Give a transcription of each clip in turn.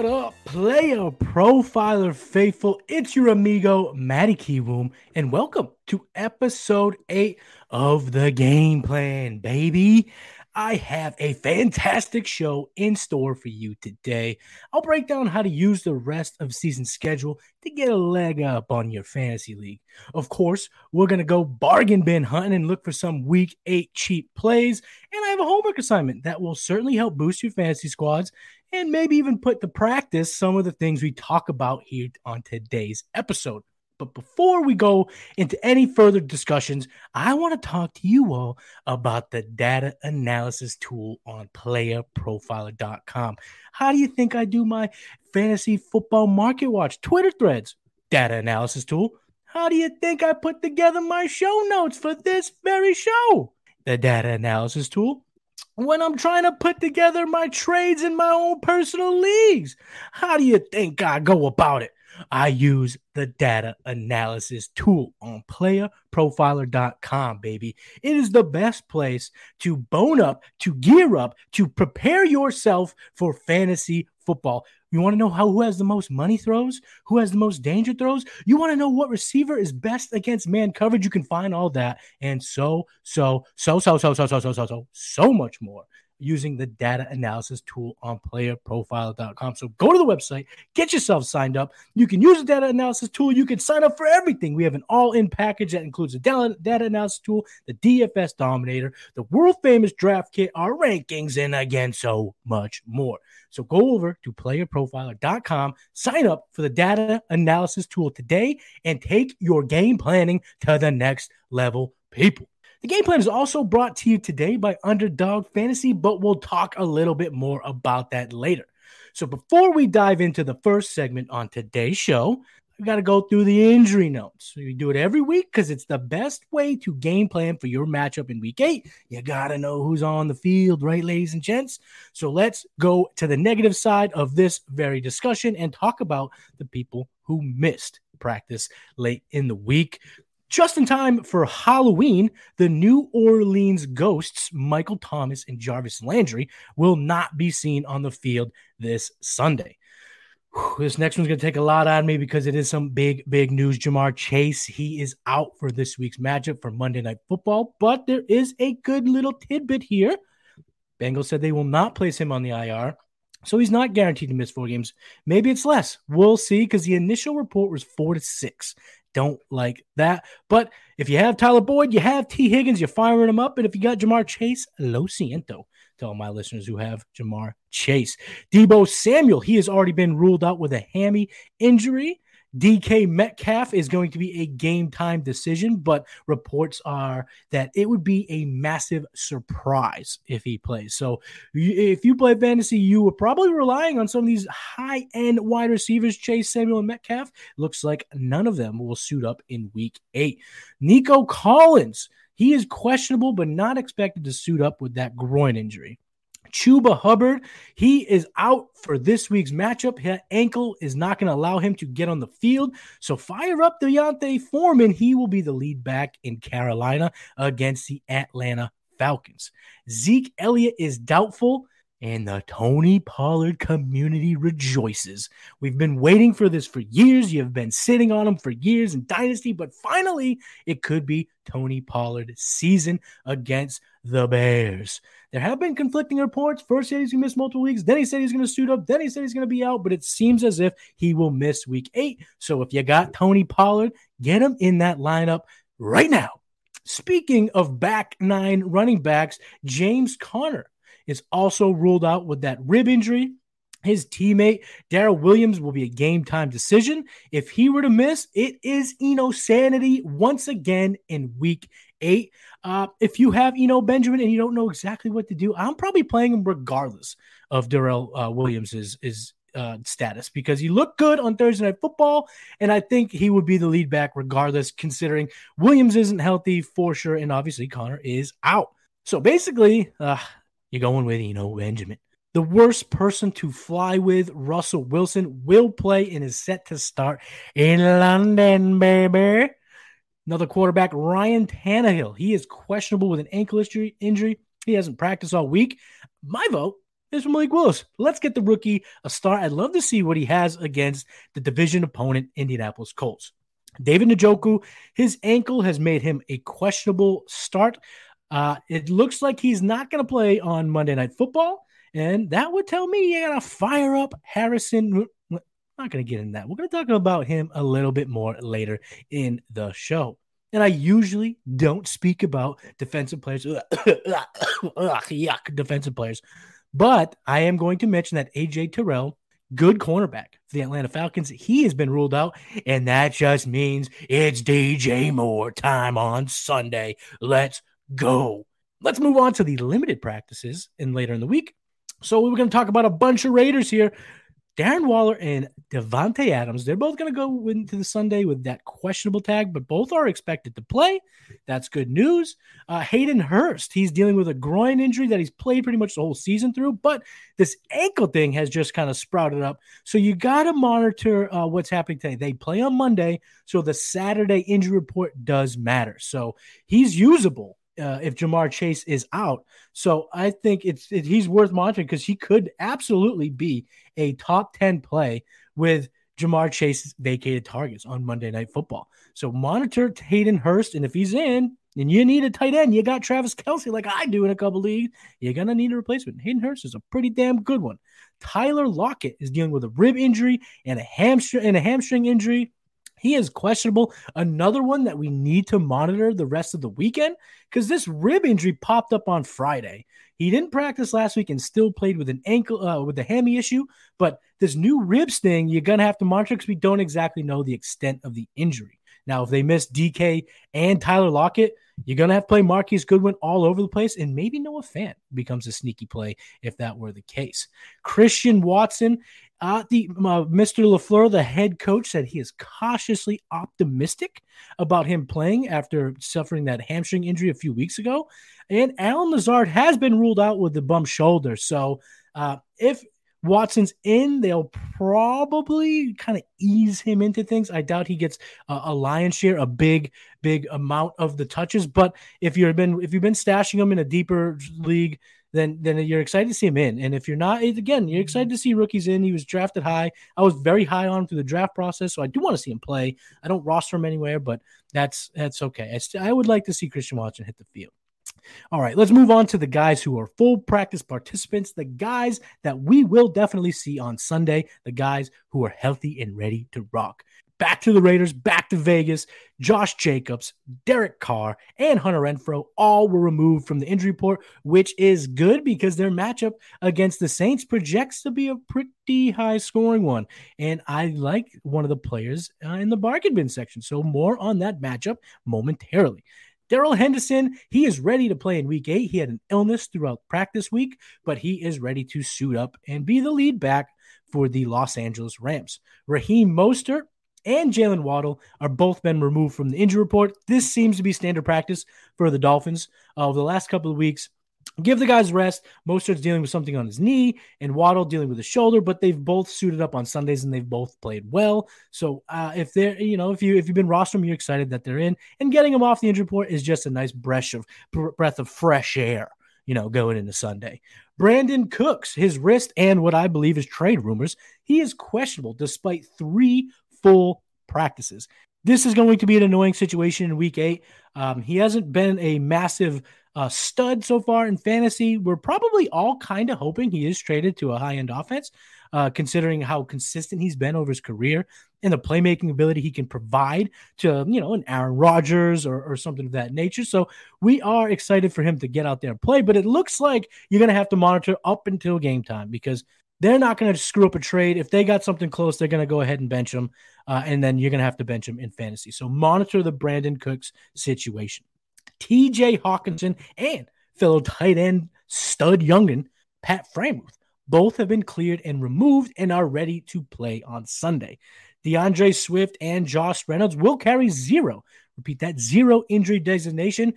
What up, player profiler faithful? It's your amigo Matty Kiwoom, and welcome to episode eight of the game plan, baby. I have a fantastic show in store for you today. I'll break down how to use the rest of season schedule to get a leg up on your fantasy league. Of course, we're going to go bargain bin hunting and look for some week eight cheap plays. And I have a homework assignment that will certainly help boost your fantasy squads and maybe even put to practice some of the things we talk about here on today's episode. But before we go into any further discussions, I want to talk to you all about the data analysis tool on playerprofiler.com. How do you think I do my fantasy football market watch Twitter threads? Data analysis tool. How do you think I put together my show notes for this very show? The data analysis tool when I'm trying to put together my trades in my own personal leagues. How do you think I go about it? I use the data analysis tool on playerprofiler.com, baby. It is the best place to bone up, to gear up, to prepare yourself for fantasy football. You want to know how who has the most money throws, who has the most danger throws? You want to know what receiver is best against man coverage? You can find all that and so so so so so so so so so so so much more using the data analysis tool on playerprofile.com. So go to the website, get yourself signed up. You can use the data analysis tool. You can sign up for everything. We have an all in package that includes the data analysis tool, the DFS Dominator, the world famous draft kit, our rankings, and again, so much more. So go over to playerprofiler.com, sign up for the data analysis tool today, and take your game planning to the next level, people. The game plan is also brought to you today by Underdog Fantasy, but we'll talk a little bit more about that later. So before we dive into the first segment on today's show, we got to go through the injury notes. We do it every week because it's the best way to game plan for your matchup in week eight. You got to know who's on the field, right, ladies and gents? So let's go to the negative side of this very discussion and talk about the people who missed practice late in the week. Just in time for Halloween, the New Orleans Ghosts, Michael Thomas and Jarvis Landry, will not be seen on the field this Sunday. This next one's going to take a lot out of me because it is some big, big news. Ja'Marr Chase, he is out for this week's matchup for Monday Night Football, but there is a good little tidbit here. Bengals said they will not place him on the IR, so he's not guaranteed to miss four games. Maybe it's less. We'll see because the initial report was four to six don't like that. But if you have Tyler Boyd, you have Tee Higgins, you're firing them up. And if you got Ja'Marr Chase, lo siento to all my listeners who have Ja'Marr Chase. Deebo Samuel, he has already been ruled out with a hammy injury. DK Metcalf is going to be a game time decision, but reports are that it would be a massive surprise if he plays. So if you play fantasy, you were probably relying on some of these high end wide receivers, Chase Samuel and Metcalf. Looks like none of them will suit up in week eight. Nico Collins, he is questionable, but not expected to suit up with that groin injury. Chuba Hubbard, he is out for this week's matchup. His ankle is not going to allow him to get on the field. So fire up D'Onta Foreman. He will be the lead back in Carolina against the Atlanta Falcons. Zeke Elliott is doubtful. and the Tony Pollard community rejoices. We've been waiting for this for years. You have been sitting on him for years in Dynasty, but finally it could be Tony Pollard season against the Bears. There have been conflicting reports. First, he said he's going to miss multiple weeks. Then he said he's going to suit up. Then he said he's going to be out. But it seems as if he will miss week eight. So if you got Tony Pollard, get him in that lineup right now. Speaking of back nine running backs, James Conner is also ruled out with that rib injury. His teammate Darrel Williams will be a game time decision. If he were to miss, it is Eno sanity once again in week eight. Uh, if you have Eno Benjamin and you don't know exactly what to do, I'm probably playing him regardless of Darrel uh, Williams' is, uh, status because he looked good on Thursday Night Football, and I think he would be the lead back regardless, considering Williams isn't healthy for sure, and obviously Conner is out. So basically, uh, you're going with Eno Benjamin. The worst person to fly with, Russell Wilson, will play and is set to start in London, baby. Another quarterback, Ryan Tannehill. He is questionable with an ankle injury. He hasn't practiced all week. My vote is from Malik Willis. Let's get the rookie a start. I'd love to see what he has against the division opponent, Indianapolis Colts. David Njoku, his ankle has made him a questionable start. Uh, it looks like he's not going to play on Monday Night Football, and that would tell me you got to fire up Harrison. I'm not going to get in that. We're going to talk about him a little bit more later in the show. And I usually don't speak about defensive players, yuck, defensive players, but I am going to mention that AJ Terrell, good cornerback for the Atlanta Falcons, he has been ruled out, and that just means it's DJ Moore time on Sunday. Let's go. Let's move on to the limited practices and later in the week. So we're going to talk about a bunch of Raiders here. Darren Waller and Davante Adams, they're both going to go into the Sunday with that questionable tag, but both are expected to play. That's good news. Uh, Hayden Hurst, he's dealing with a groin injury that he's played pretty much the whole season through, but this ankle thing has just kind of sprouted up. So you got to monitor uh, what's happening today. They play on Monday, so the Saturday injury report does matter. So he's usable uh, if Ja'Marr Chase is out. So I think it's it, he's worth monitoring because he could absolutely be a top 10 play with Ja'Marr Chase's vacated targets on Monday Night Football. So monitor Hayden Hurst, and if he's in and you need a tight end, you got Travis Kelce like I do in a couple leagues, you're gonna need a replacement. Hayden Hurst is a pretty damn good one. Tyler Lockett is dealing with a rib injury and a hamstring and a hamstring injury. He is questionable. Another one that we need to monitor the rest of the weekend because this rib injury popped up on Friday. He didn't practice last week and still played with an ankle uh, with a hammy issue. But this new ribs thing, you're gonna have to monitor because we don't exactly know the extent of the injury. Now, if they miss DK and Tyler Lockett, you're gonna have to play Marquise Goodwin all over the place, and maybe Noah Fant becomes a sneaky play if that were the case. Christian Watson uh, the uh, Mr. Lafleur, the head coach, said he is cautiously optimistic about him playing after suffering that hamstring injury a few weeks ago. And Allen Lazard has been ruled out with the bum shoulder. So uh, if Watson's in, they'll probably kind of ease him into things. I doubt he gets a, a lion's share, a big, big amount of the touches. But if you've been if you've been stashing him in a deeper league then then you're excited to see him in. And if you're not, again, you're excited to see rookies in. He was drafted high. I was very high on him through the draft process, so I do want to see him play. I don't roster him anywhere, but that's that's okay. I, st- I would like to see Christian Watson hit the field. All right, let's move on to the guys who are full practice participants, the guys that we will definitely see on Sunday, the guys who are healthy and ready to rock back to the Raiders, back to Vegas. Josh Jacobs, Derek Carr, and Hunter Renfrow all were removed from the injury report, which is good because their matchup against the Saints projects to be a pretty high scoring one. And I like one of the players uh, in the bargain bin section. So more on that matchup momentarily. Darrell Henderson, he is ready to play in week eight. He had an illness throughout practice week, but he is ready to suit up and be the lead back for the Los Angeles Rams. Raheem Mostert, and Jalen Waddle are both been removed from the injury report. This seems to be standard practice for the Dolphins uh, over the last couple of weeks. Give the guys rest. Mostert's dealing with something on his knee, and Waddle dealing with his shoulder. But they've both suited up on Sundays, and they've both played well. So uh, if they're, you know, if you if you've been rostering, you're excited that they're in, and getting them off the injury report is just a nice breath of breath of fresh air. You know, going into Sunday. Brandin Cooks, his wrist and what I believe is trade rumors, he is questionable despite three full practices. This is going to be an annoying situation in week eight. Um, he hasn't been a massive uh, stud so far in fantasy. We're probably all kind of hoping he is traded to a high end offense, uh, considering how consistent he's been over his career and the playmaking ability he can provide to, you know, an Aaron Rodgers or, or something of that nature. So we are excited for him to get out there and play, but it looks like you're going to have to monitor up until game time because they're not going to screw up a trade. If they got something close, they're going to go ahead and bench him. Uh, and then you're going to have to bench him in fantasy. So monitor the Brandin Cooks situation. TJ Hockenson and fellow tight end stud youngin, Pat Freiermuth. Both have been cleared and removed and are ready to play on Sunday. DeAndre Swift and Josh Reynolds will carry zero. Repeat that zero injury designation.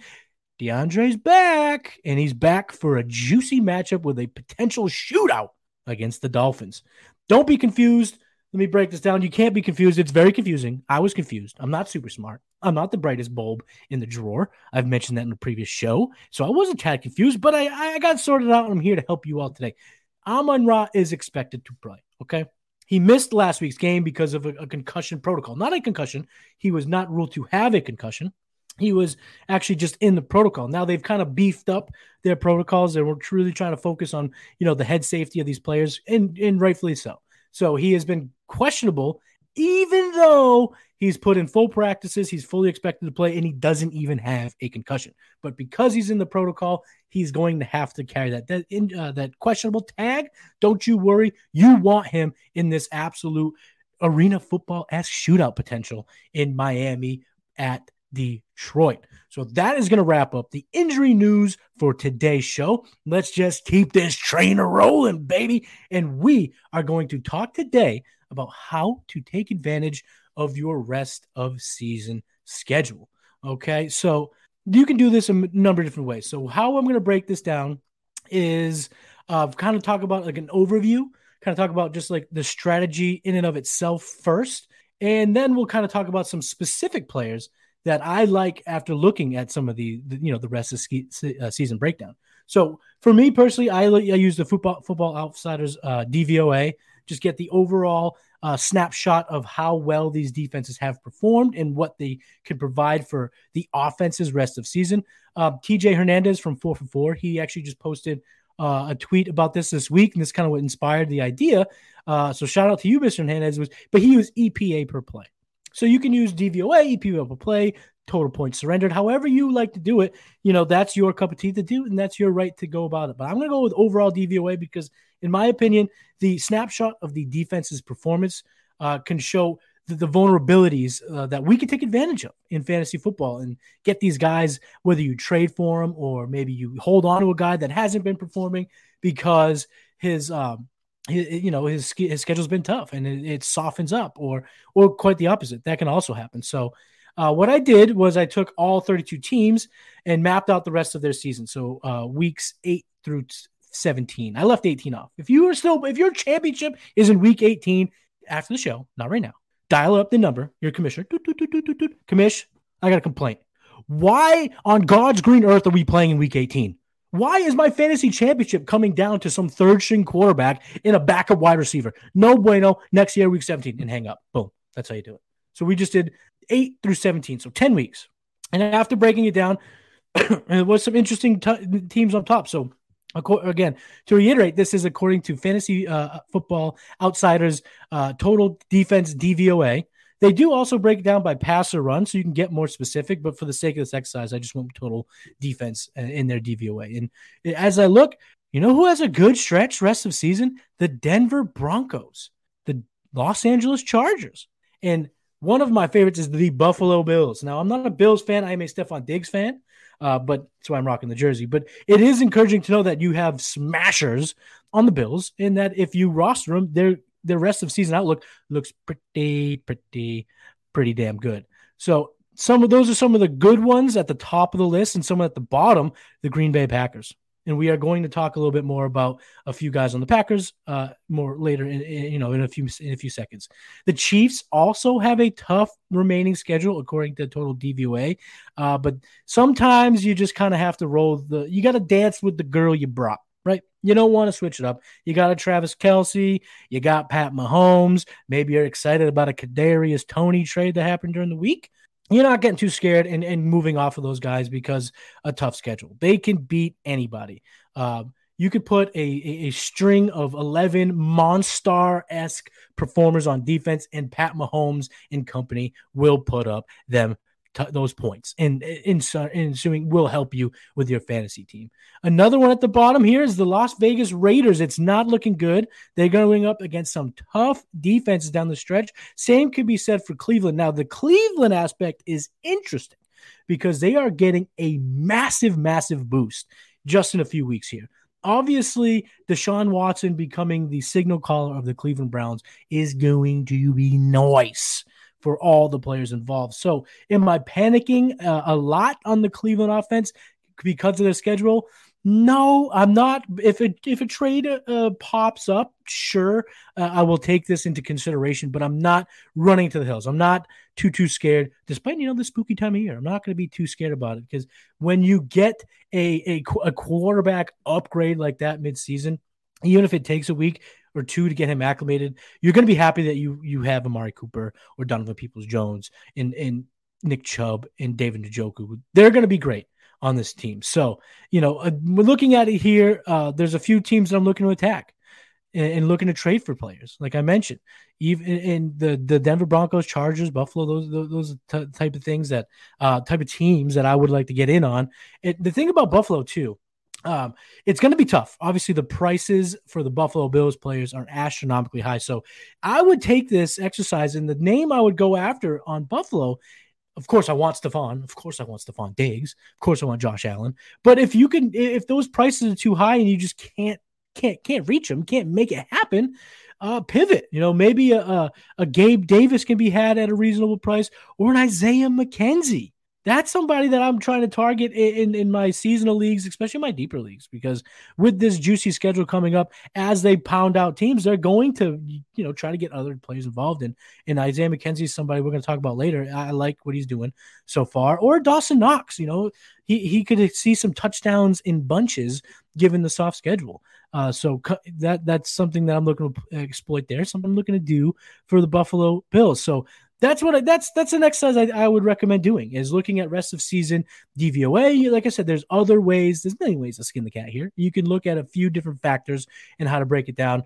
DeAndre's back, and he's back for a juicy matchup with a potential shootout against the Dolphins. Don't be confused. Let me break this down. You can't be confused. It's very confusing. I was confused. I'm not super smart. I'm not the brightest bulb in the drawer. I've mentioned that in the previous show. So I wasn't tad confused, but I, I got sorted out and I'm here to help you out today. Amon Ra is expected to play. Okay. He missed last week's game because of a, a concussion protocol. Not a concussion. He was not ruled to have a concussion he was actually just in the protocol. Now they've kind of beefed up their protocols and we're truly trying to focus on, you know, the head safety of these players and, and rightfully so. So he has been questionable, even though he's put in full practices, he's fully expected to play, and he doesn't even have a concussion. But because he's in the protocol, he's going to have to carry that that in, uh, that questionable tag. Don't you worry, you want him in this absolute arena football s shootout potential in Miami at Detroit. So that is going to wrap up the injury news for today's show. Let's just keep this train rolling, baby. And we are going to talk today about how to take advantage of your rest of season schedule. Okay. So you can do this a number of different ways. So, how I'm going to break this down is uh, kind of talk about like an overview, kind of talk about just like the strategy in and of itself first. And then we'll kind of talk about some specific players that I like after looking at some of the, the you know the rest of ski, uh, season breakdown. So for me personally, I, I use the football football outsiders uh, DVOA just get the overall uh, snapshot of how well these defenses have performed and what they can provide for the offense's rest of season. Uh, TJ Hernandez from four for four, he actually just posted uh, a tweet about this this week, and this kind of what inspired the idea. Uh, so shout out to you, Mr. Hernandez. But he was EPA per play. So you can use DVOA, EPA per play, total points surrendered, however you like to do it. You know, that's your cup of tea to do, and that's your right to go about it. But I'm going to go with overall DVOA because, in my opinion, the snapshot of the defense's performance uh, can show the, the vulnerabilities uh, that we can take advantage of in fantasy football and get these guys, whether you trade for them or maybe you hold on to a guy that hasn't been performing because his um, you know his his schedule's been tough and it, it, softens up or or quite the opposite that can also happen so uh, what i did was i took all 32 teams and mapped out the rest of their season so uh, weeks 8 through 17 i left 18 off if you are still if your championship is in week 18 after the show not right now dial up the number your commissioner commish i got a complaint why on god's green earth are we playing in week 18 why is my fantasy championship coming down to some third string quarterback in a backup wide receiver? No bueno. Next year, week 17, and hang up. Boom. That's how you do it. So we just did eight through 17, so 10 weeks. And after breaking it down, there was some interesting t- teams on top. So again, to reiterate, this is according to Fantasy uh, Football Outsiders uh, total defense DVOA. They do also break it down by pass or run, so you can get more specific. But for the sake of this exercise, I just with total defense uh, in their DVOA. And as I look, you know who has a good stretch rest of season? The Denver Broncos, the Los Angeles Chargers, and one of my favorites is the Buffalo Bills. Now, I'm not a Bills fan. I am a Stefon Diggs fan, uh, but that's why I'm rocking the jersey. But it is encouraging to know that you have smashers on the Bills, and that if you roster them, they're the rest of season outlook looks pretty, pretty, pretty damn good. So some of those are some of the good ones at the top of the list, and some at the bottom, the Green Bay Packers. And we are going to talk a little bit more about a few guys on the Packers uh, more later, in, in, you know, in a few in a few seconds. The Chiefs also have a tough remaining schedule according to total DVOA, uh, but sometimes you just kind of have to roll the. You got to dance with the girl you brought, right? You don't want to switch it up. You got a Travis Kelce, you got Pat Mahomes. Maybe you're excited about a Kadarius Toney trade that happened during the week. You're not getting too scared and, and moving off of those guys because a tough schedule. They can beat anybody. Um, you could put a, a, a string of 11 monster esque performers on defense, and Pat Mahomes and company will put up them t- those points. And in, ensuing will help you with your fantasy team. Another one at the bottom here is the Las Vegas Raiders. It's not looking good. They're going up against some tough defenses down the stretch. Same could be said for Cleveland. Now, the Cleveland aspect is interesting because they are getting a massive, massive boost just in a few weeks here obviously Deshaun Watson becoming the signal caller of the Cleveland Browns is going to be nice for all the players involved. So, am I panicking uh, a lot on the Cleveland offense because of their schedule? No, I'm not. If it if a trade uh, pops up, sure, uh, I will take this into consideration. But I'm not running to the hills. I'm not too too scared, despite you know the spooky time of year. I'm not going to be too scared about it because when you get a, a a quarterback upgrade like that midseason, even if it takes a week or two to get him acclimated, you're going to be happy that you you have Amari Cooper or Donovan Peoples Jones and and Nick Chubb and David Njoku. They're going to be great on this team. So, you know, uh, we're looking at it here. Uh, there's a few teams that I'm looking to attack and, and looking to trade for players. Like I mentioned, even in the the Denver Broncos, Chargers, Buffalo, those those, those t- type of things that uh, type of teams that I would like to get in on. It, the thing about Buffalo too. Um, it's going to be tough. Obviously, the prices for the Buffalo Bills players are astronomically high. So, I would take this exercise, and the name I would go after on Buffalo of course, I want Stefon. Of course, I want Stefon Diggs. Of course, I want Josh Allen. But if you can, if those prices are too high and you just can't can't can't reach them, can't make it happen, uh, pivot. You know, maybe a, a, a Gabe Davis can be had at a reasonable price, or an Isaiah McKenzie that's somebody that I'm trying to target in, in my seasonal leagues, especially my deeper leagues, because with this juicy schedule coming up, as they pound out teams, they're going to, you know, try to get other players involved. in. and Isaiah McKenzie is somebody we're going to talk about later. I like what he's doing so far. Or Dawson Knox, you know, he, he could see some touchdowns in bunches given the soft schedule. Uh, so that that's something that I'm looking to exploit there. Something I'm looking to do for the Buffalo Bills. So that's what I, that's that's an exercise I, I, would recommend doing is looking at rest of season DVOA. Like I said, there's other ways. There's many ways to skin the cat here. You can look at a few different factors and how to break it down.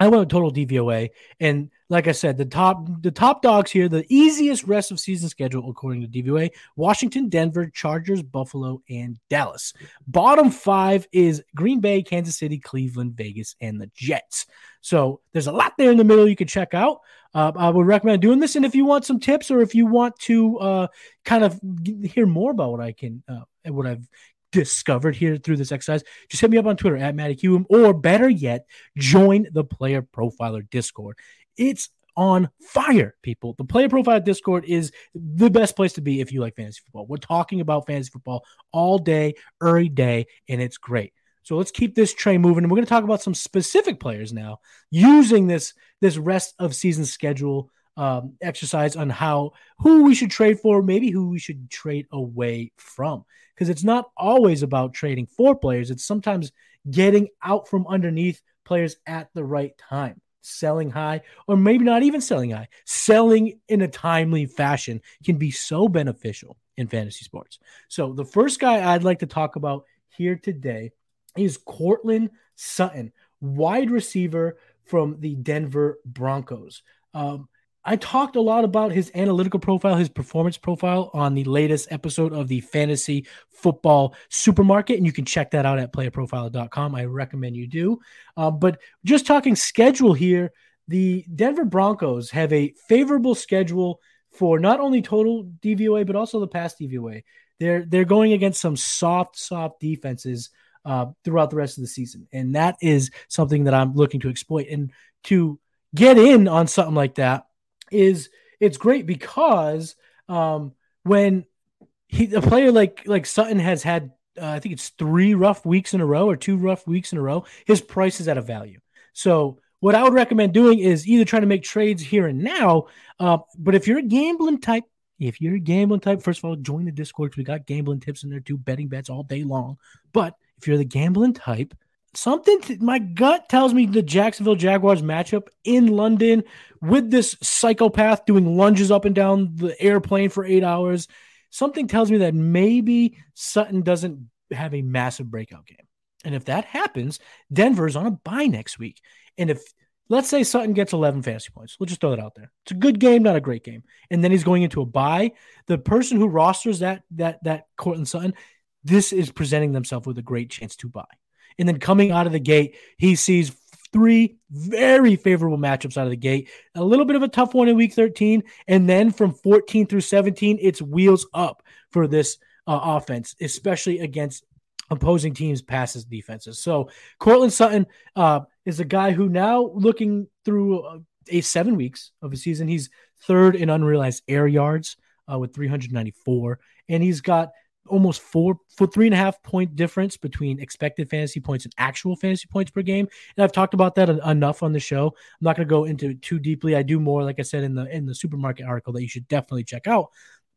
I went with total DVOA, and like I said, the top the top dogs here, the easiest rest of season schedule according to DVOA: Washington, Denver, Chargers, Buffalo, and Dallas. Bottom five is Green Bay, Kansas City, Cleveland, Vegas, and the Jets. So there's a lot there in the middle you can check out. Uh, I would recommend doing this. And if you want some tips or if you want to uh, kind of hear more about what I can, uh, what I've discovered here through this exercise, just hit me up on Twitter at Matty Kiwoom, or better yet, join the Player Profiler Discord. It's on fire, people. The Player Profiler Discord is the best place to be if you like fantasy football. We're talking about fantasy football all day, every day, and it's great. So let's keep this train moving. And we're going to talk about some specific players now using this this rest of season schedule um, exercise on how who we should trade for, maybe who we should trade away from. Because it's not always about trading for players. It's sometimes getting out from underneath players at the right time, selling high, or maybe not even selling high. Selling in a timely fashion can be so beneficial in fantasy sports. So the first guy I'd like to talk about here today is Courtland Sutton, wide receiver from the Denver Broncos. Um, I talked a lot about his analytical profile, his performance profile on the latest episode of the Fantasy Football Supermarket, and you can check that out at playerprofiler.com. I recommend you do. Uh, but just talking schedule here, the Denver Broncos have a favorable schedule for not only total DVOA but also the past DVOA. They're they're going against some soft, soft defenses uh, throughout the rest of the season. And that is something that I'm looking to exploit. And to get in on something like that is it's great because um, when he a player like like Sutton has had uh, I think it's three rough weeks in a row or two rough weeks in a row, his price is at a value. So what I would recommend doing is either trying to make trades here and now, uh, but if you're a gambling type, if you're a gambling type, first of all, join the Discord. We got gambling tips in there too, betting bets all day long. But if you're the gambling type, something to, my gut tells me the Jacksonville Jaguars matchup in London with this psychopath doing lunges up and down the airplane for eight hours. Something tells me that maybe Sutton doesn't have a massive breakout game. And if that happens, Denver's on a bye next week. And if let's say Sutton gets 11 fantasy points, we'll just throw that out there. It's a good game, not a great game. And then he's going into a bye. The person who rosters that that that Courtland Sutton, this is presenting themselves with a great chance to buy. And then coming out of the gate, he sees three very favorable matchups out of the gate. A little bit of a tough one in week 13. And then from 14 through 17, it's wheels up for this uh, offense, especially against opposing teams' passes defenses. So Courtland Sutton uh, is a guy who now looking through a, a seven weeks of a season, he's third in unrealized air yards uh, with 394, and he's got almost four for three and a half point difference between expected fantasy points and actual fantasy points per game. And I've talked about that enough on the show. I'm not going to go into it too deeply. I do more, like I said in the in the supermarket article that you should definitely check out.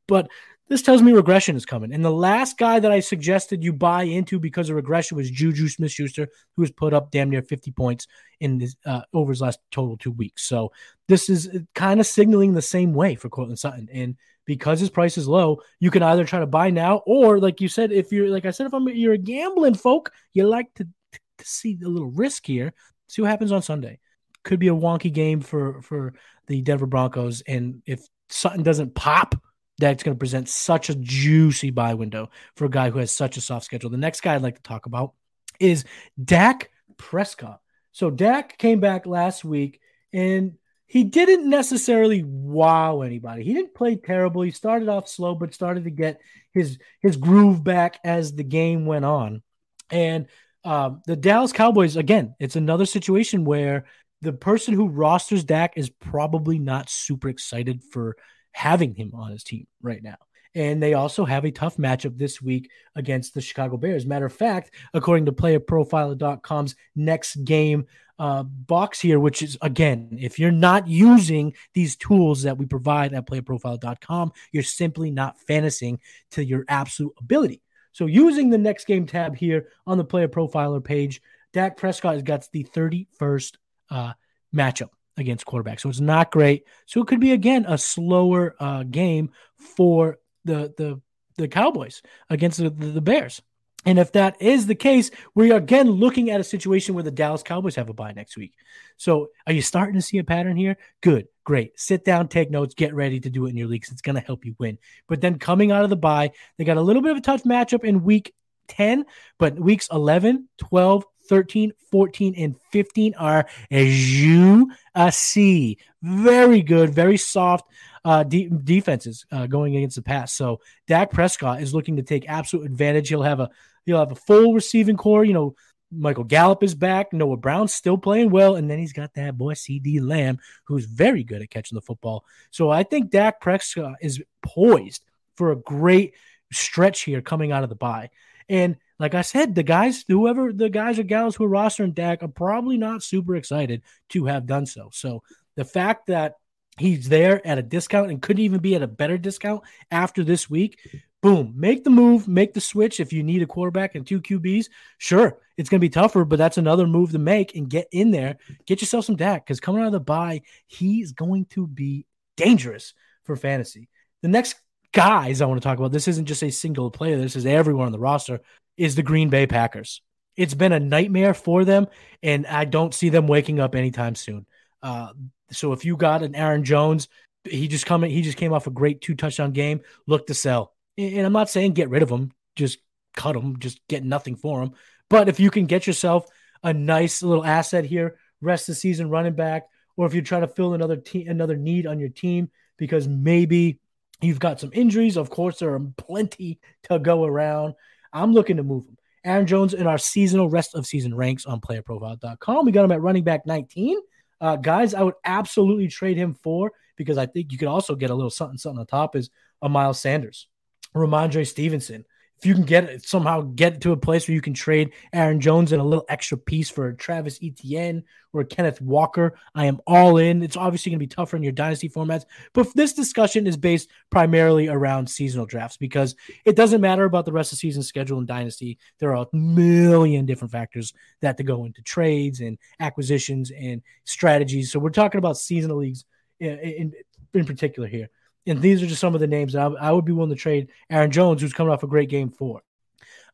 But this tells me regression is coming. And the last guy that I suggested you buy into because of regression was Juju Smith Schuster, who has put up damn near 50 points in this, uh, over his last total two weeks. So this is kind of signaling the same way for Courtland Sutton. And because his price is low, you can either try to buy now or, like you said, if you're like I said, if I'm you're a gambling folk, you like to, to see a little risk here. See what happens on Sunday. Could be a wonky game for for the Denver Broncos, and if Sutton doesn't pop that's going to present such a juicy buy window for a guy who has such a soft schedule. The next guy I'd like to talk about is Dak Prescott. So Dak came back last week and he didn't necessarily wow anybody. He didn't play terrible. He started off slow, but started to get his his groove back as the game went on. And um, the Dallas Cowboys, again, it's another situation where the person who rosters Dak is probably not super excited for having him on his team right now. And they also have a tough matchup this week against the Chicago Bears. Matter of fact, according to playerprofiler.com's next game uh, box here, which is again, if you're not using these tools that we provide at playerprofiler.com, you're simply not fantasying to your absolute ability. So, using the next game tab here on the player profiler page, Dak Prescott has got the 31st uh, matchup against quarterback. So it's not great. So it could be again a slower uh, game for the the the Cowboys against the, the, Bears. And if that is the case, we are again looking at a situation where the Dallas Cowboys have a bye next week. So are you starting to see a pattern here? Good, great. Sit down, take notes, get ready to do it in your leagues. It's going to help you win. But then coming out of the bye, they got a little bit of a tough matchup in week 10, but weeks 11, 12, 13, 14, and 15 are as you see. Very good, very soft uh, de- defenses uh, going against the pass. So Dak Prescott is looking to take absolute advantage. He'll have a he'll have a full receiving corps. You know, Michael Gallup is back. Noah Brown's still playing well, and then he's got that boy CeeDee Lamb, who's very good at catching the football. So I think Dak Prescott is poised for a great stretch here coming out of the bye. And like I said, the guys, whoever the guys or gals who are rostering Dak are probably not super excited to have done so. So the fact that he's there at a discount and couldn't even be at a better discount after this week, boom, make the move, make the switch. If you need a quarterback and two QBs, sure, it's going to be tougher, but that's another move to make and get in there, get yourself some Dak because coming out of the bye, he's going to be dangerous for fantasy. The next guys I want to talk about, this isn't just a single player, this is everyone on the roster, is the Green Bay Packers. It's been a nightmare for them, and I don't see them waking up anytime soon. Uh, so if you got an Aaron Jones, he just coming, he just came off a great two touchdown game. Look to sell, and I'm not saying get rid of him, just cut him, just get nothing for him. But if you can get yourself a nice little asset here, rest the season running back, or if you're trying to fill another team, another need on your team because maybe You've got some injuries. Of course, there are plenty to go around. I'm looking to move him. Aaron Jones in our seasonal rest of season ranks on playerprofile.com. We got him at running back 19. Uh, guys, I would absolutely trade him for because I think you could also get a little something, something on top is a Miles Sanders, Rhamondre Stevenson. If you can get somehow get to a place where you can trade Aaron Jones and a little extra piece for Travis Etienne or Kenneth Walker, I am all in. It's obviously going to be tougher in your dynasty formats, but this discussion is based primarily around seasonal drafts because it doesn't matter about the rest of the season schedule in dynasty. There are a million different factors that to go into trades and acquisitions and strategies. So we're talking about seasonal leagues in, in, in particular here. And these are just some of the names that I, I would be willing to trade Aaron Jones, who's coming off a great game for.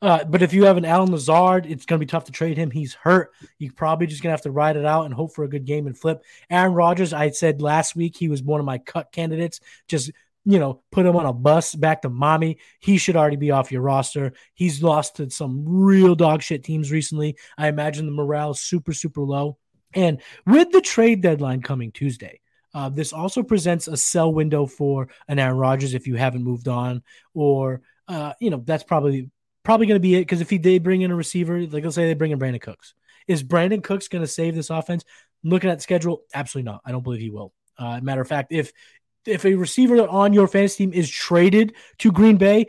Uh, but if you have an Allen Lazard, it's going to be tough to trade him. He's hurt. You're probably just going to have to ride it out and hope for a good game and flip. Aaron Rodgers, I said last week he was one of my cut candidates. Just you know, put him on a bus back to mommy. He should already be off your roster. He's lost to some real dog shit teams recently. I imagine the morale is super super low. And with the trade deadline coming Tuesday, uh, this also presents a sell window for an Aaron Rodgers if you haven't moved on, or uh, you know that's probably probably going to be it. Because if he did bring in a receiver, like let's say they bring in Brandin Cooks, is Brandin Cooks going to save this offense? Looking at the schedule, absolutely not. I don't believe he will. Uh, matter of fact, if if a receiver on your fantasy team is traded to Green Bay,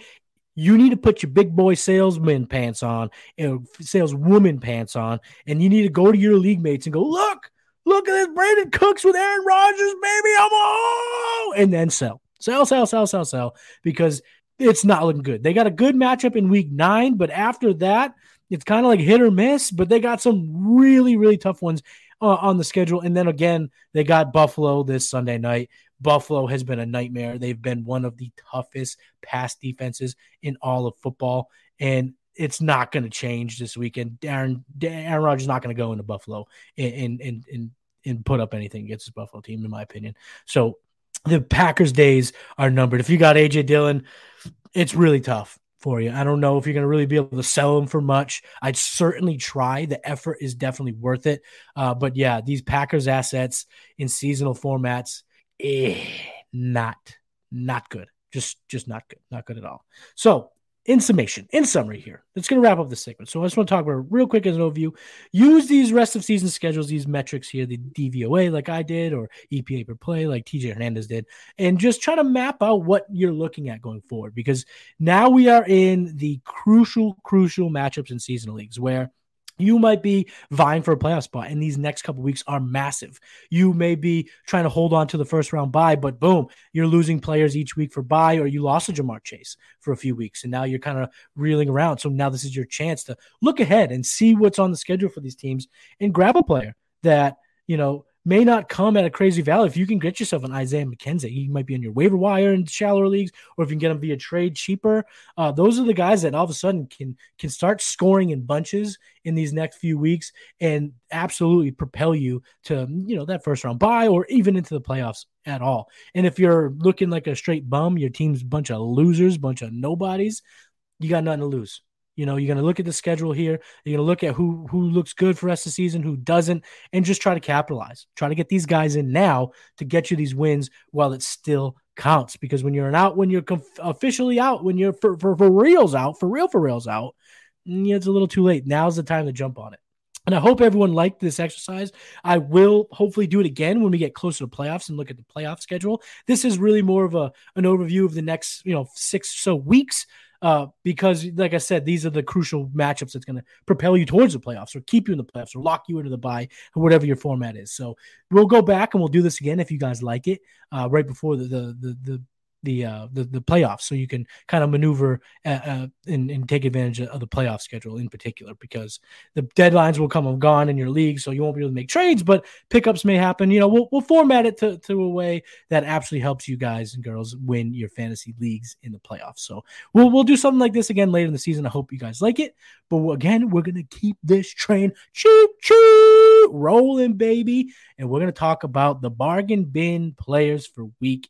you need to put your big boy salesman pants on, you know, saleswoman pants on, and you need to go to your league mates and go, look, Look at this Brandin Cooks with Aaron Rodgers, baby. I'm all and then sell. Sell, sell, sell, sell, sell. Because it's not looking good. They got a good matchup in week nine, but after that, it's kind of like hit or miss. But they got some really, really tough ones uh, on the schedule. And then again, they got Buffalo this Sunday night. Buffalo has been a nightmare. They've been one of the toughest pass defenses in all of football. And it's not going to change this weekend. Aaron Aaron Rodgers is not going to go into Buffalo and and and and put up anything against this Buffalo team, in my opinion. So the Packers' days are numbered. If you got AJ Dillon, it's really tough for you. I don't know if you're going to really be able to sell him for much. I'd certainly try. The effort is definitely worth it. Uh, but yeah, these Packers assets in seasonal formats, eh, not not good. Just just not good. Not good at all. So in summation, in summary here, that's going to wrap up the segment. So I just want to talk about real quick as an overview. Use these rest of season schedules, these metrics here, the DVOA like I did, or EPA per play like TJ Hernandez did, and just try to map out what you're looking at going forward. Because now we are in the crucial, crucial matchups in seasonal leagues where you might be vying for a playoff spot, and these next couple weeks are massive. You may be trying to hold on to the first round bye, but boom, you're losing players each week for bye, or you lost a Ja'Marr Chase for a few weeks, and now you're kind of reeling around. So now this is your chance to look ahead and see what's on the schedule for these teams and grab a player that you know may not come at a crazy value. If you can get yourself an Isaiah McKenzie, he might be on your waiver wire in shallower leagues, or if you can get him via trade cheaper. Uh, those are the guys that all of a sudden can can start scoring in bunches in these next few weeks and absolutely propel you to you know that first round buy or even into the playoffs at all. And if you're looking like a straight bum, your team's a bunch of losers, bunch of nobodies, you got nothing to lose. You know, you're going to look at the schedule here. You're going to look at who who looks good for rest of the season, who doesn't, and just try to capitalize. Try to get these guys in now to get you these wins while it still counts. Because when you're an out, when you're conf- officially out, when you're for, for, for reals out, for real for reals out, mm, it's a little too late. Now's the time to jump on it. And I hope everyone liked this exercise. I will hopefully do it again when we get closer to playoffs and look at the playoff schedule. This is really more of a an overview of the next, you know, six so weeks uh, because, like I said, these are the crucial matchups that's going to propel you towards the playoffs or keep you in the playoffs or lock you into the bye or whatever your format is. So we'll go back and we'll do this again if you guys like it uh, right before the, the, the, the the uh the, the playoffs so you can kind of maneuver uh, uh, and, and take advantage of the playoff schedule in particular because the deadlines will come and gone in your league so you won't be able to make trades but pickups may happen. You know we'll, we'll format it to, to a way that absolutely helps you guys and girls win your fantasy leagues in the playoffs. So we'll, we'll do something like this again later in the season. I hope you guys like it. But again we're gonna keep this train choo choo rolling baby and we're gonna talk about the bargain bin players for week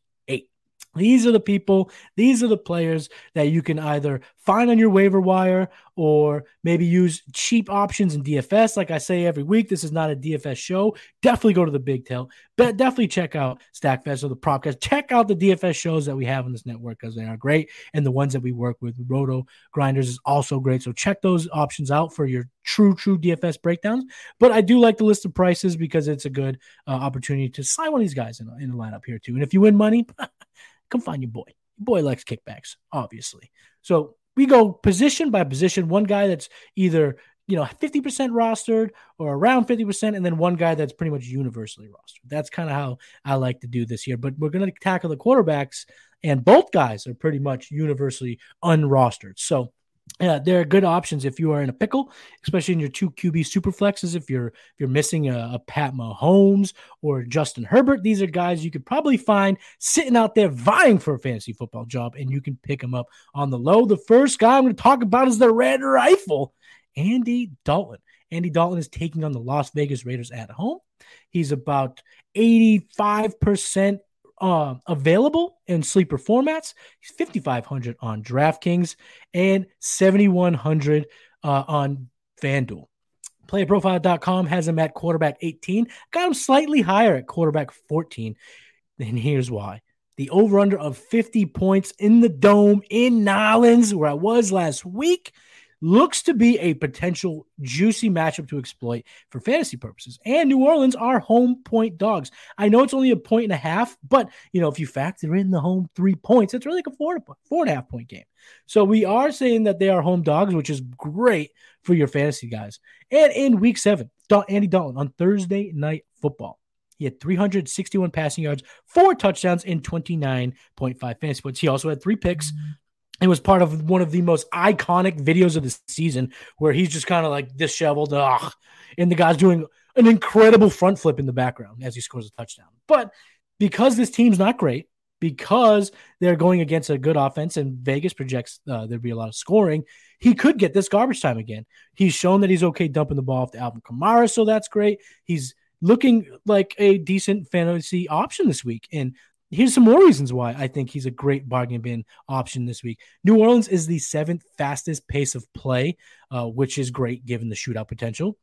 these are the people, these are the players that you can either find on your waiver wire or maybe use cheap options in DFS. Like I say every week, this is not a DFS show. Definitely go to the Big Tail. But definitely check out StackFest or the Propcast. Check out the DFS shows that we have on this network because they are great. And the ones that we work with, Roto Grinders, is also great. So check those options out for your true, true DFS breakdowns. But I do like the list of prices because it's a good uh, opportunity to sign one of these guys in, in the lineup here too. And if you win money, come find your boy. Boy likes kickbacks, obviously. So we go position by position. One guy that's either you know 50% rostered or around 50% and then one guy that's pretty much universally rostered that's kind of how i like to do this here but we're going to tackle the quarterbacks and both guys are pretty much universally unrostered so yeah, they're good options if you are in a pickle, especially in your two QB super flexes. If you're if you're missing a, a, Pat Mahomes or Justin Herbert, these are guys you could probably find sitting out there vying for a fantasy football job, and you can pick them up on the low. The first guy I'm going to talk about is the Red Rifle, Andy Dalton. Andy Dalton is taking on the Las Vegas Raiders at home. He's about 85% uh, available in sleeper formats. He's 5,500 on DraftKings and 7,100 uh, on FanDuel. PlayerProfile.com has him at quarterback 18. Got him slightly higher at quarterback 14. And here's why. The over under of 50 points in the dome in Nolens, where I was last week looks to be a potential juicy matchup to exploit for fantasy purposes. And New Orleans are home point dogs. I know it's only a point and a half, but you know, if you factor in the home three points, it's really like a four, four and a half point game. So we are saying that they are home dogs, which is great for your fantasy guys. And in week seven, Andy Dalton on Thursday night football. He had 361 passing yards, four touchdowns, and 29.5 fantasy points. He also had three picks, it was part of one of the most iconic videos of the season where he's just kind of like disheveled, ugh, and the guy's doing an incredible front flip in the background as he scores a touchdown. But because this team's not great, because they're going against a good offense and Vegas projects uh, there'd be a lot of scoring, he could get this garbage time again. He's shown that he's okay dumping the ball off to Alvin Kamara, so that's great. He's looking like a decent fantasy option this week. And Here's some more reasons why I think he's a great bargain bin option this week. New Orleans is the seventh fastest pace of play, uh, which is great given the shootout potential.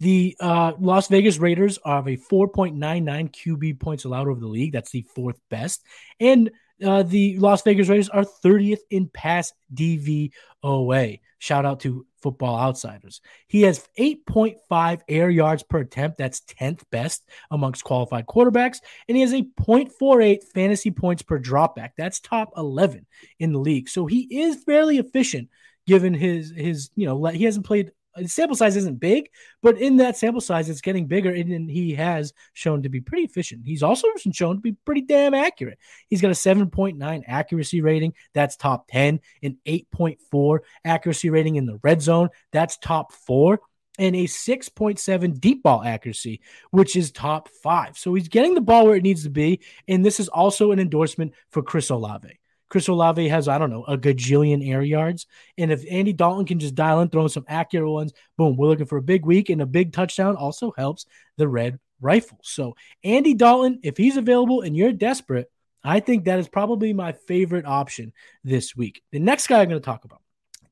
The uh, Las Vegas Raiders are a 4.99 QB points allowed over the league. That's the fourth best. And uh, the Las Vegas Raiders are 30th in pass DVOA. Shout out to Football Outsiders. He has 8.5 air yards per attempt. That's 10th best amongst qualified quarterbacks. And he has a 0.48 fantasy points per dropback. That's top 11 in the league. So he is fairly efficient given his, his, you know, he hasn't played the sample size isn't big, but in that sample size, it's getting bigger, and he has shown to be pretty efficient. He's also shown to be pretty damn accurate. He's got a 7.9 accuracy rating, that's top 10, an 8.4 accuracy rating in the red zone, that's top four, and a 6.7 deep ball accuracy, which is top five. So he's getting the ball where it needs to be, and this is also an endorsement for Chris Olave. Chris Olave has, I don't know, a gajillion air yards. And if Andy Dalton can just dial in, throw some accurate ones, boom, we're looking for a big week. And a big touchdown also helps the red rifle. So, Andy Dalton, if he's available and you're desperate, I think that is probably my favorite option this week. The next guy I'm going to talk about.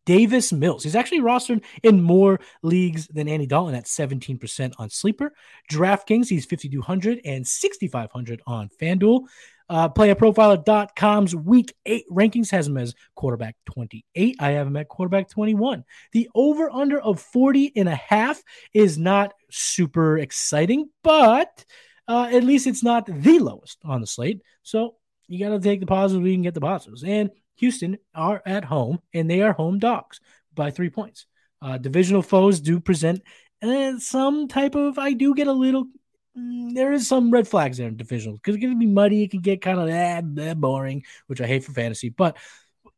Davis Mills. He's actually rostered in more leagues than Andy Dalton at 17% on Sleeper. DraftKings, he's 5,200 and 6,500 on FanDuel. Uh, playerprofiler.com's week eight rankings has him as quarterback 28. I have him at quarterback 21. The over under of 40 and a half is not super exciting, but uh, at least it's not the lowest on the slate. So you got to take the positives. We can get the positives. And Houston are at home, and they are home dogs by three points. Uh, divisional foes do present uh, some type of. I do get a little there is some red flags there in divisionals because it can be muddy. It can get kind of eh, boring, which I hate for fantasy. But